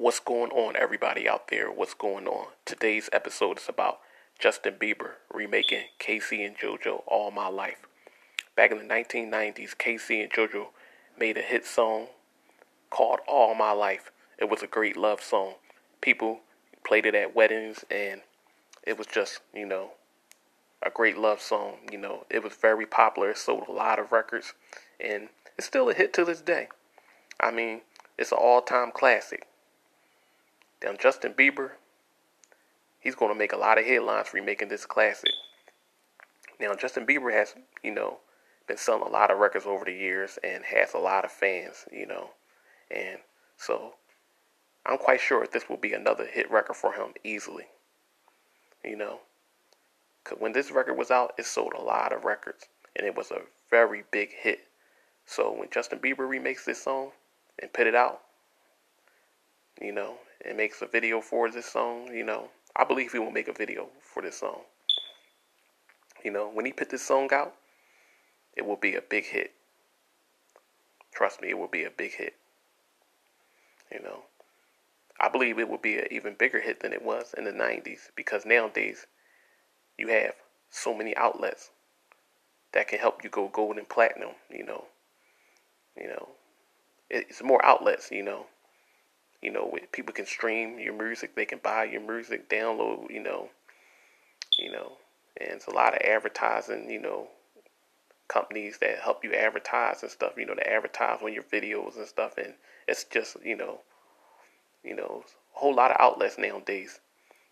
What's going on, everybody out there? What's going on? Today's episode is about Justin Bieber remaking K-Ci and JoJo All My Life. Back in the 1990s, K-Ci and JoJo made a hit song called All My Life. It was a great love song. People played it at weddings, and it was just, you know, a great love song. You know, it was very popular. It sold a lot of records, and it's still a hit to this day. I mean, it's an all-time classic. Now, Justin Bieber, he's going to make a lot of headlines remaking this classic. Now, Justin Bieber has, you know, been selling a lot of records over the years and has a lot of fans, you know, and so I'm quite sure this will be another hit record for him easily. You know, because when this record was out, it sold a lot of records and it was a very big hit. So when Justin Bieber remakes this song and put it out, you know, and makes a video for this song, you know, I believe he will make a video for this song. You know, when he put this song out, it will be a big hit. Trust me, it will be a big hit. You know, I believe it will be an even bigger hit than it was in the 90s because nowadays you have so many outlets that can help you go gold and platinum, you know. You know, it's more outlets, you know. You know, people can stream your music, they can buy your music, download, you know. You know, and it's a lot of advertising, you know, companies that help you advertise and stuff, you know, to advertise on your videos and stuff and it's just, you know, you know, a whole lot of outlets nowadays,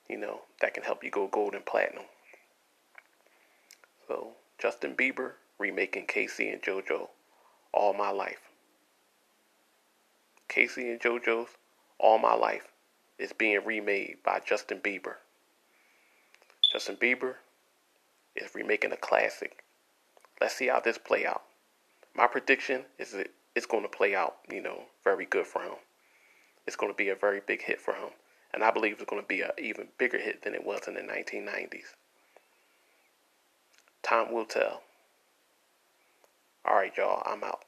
you know, that can help you go gold and platinum. So, Justin Bieber remaking K-Ci and JoJo All My Life. K-Ci and JoJo's All My Life is being remade by Justin Bieber. Justin Bieber is remaking a classic. Let's see how this play out. My prediction is that it's going to play out, you know, very good for him. It's going to be a very big hit for him. And I believe it's going to be an even bigger hit than it was in the 1990s. Time will tell. All right, y'all, I'm out.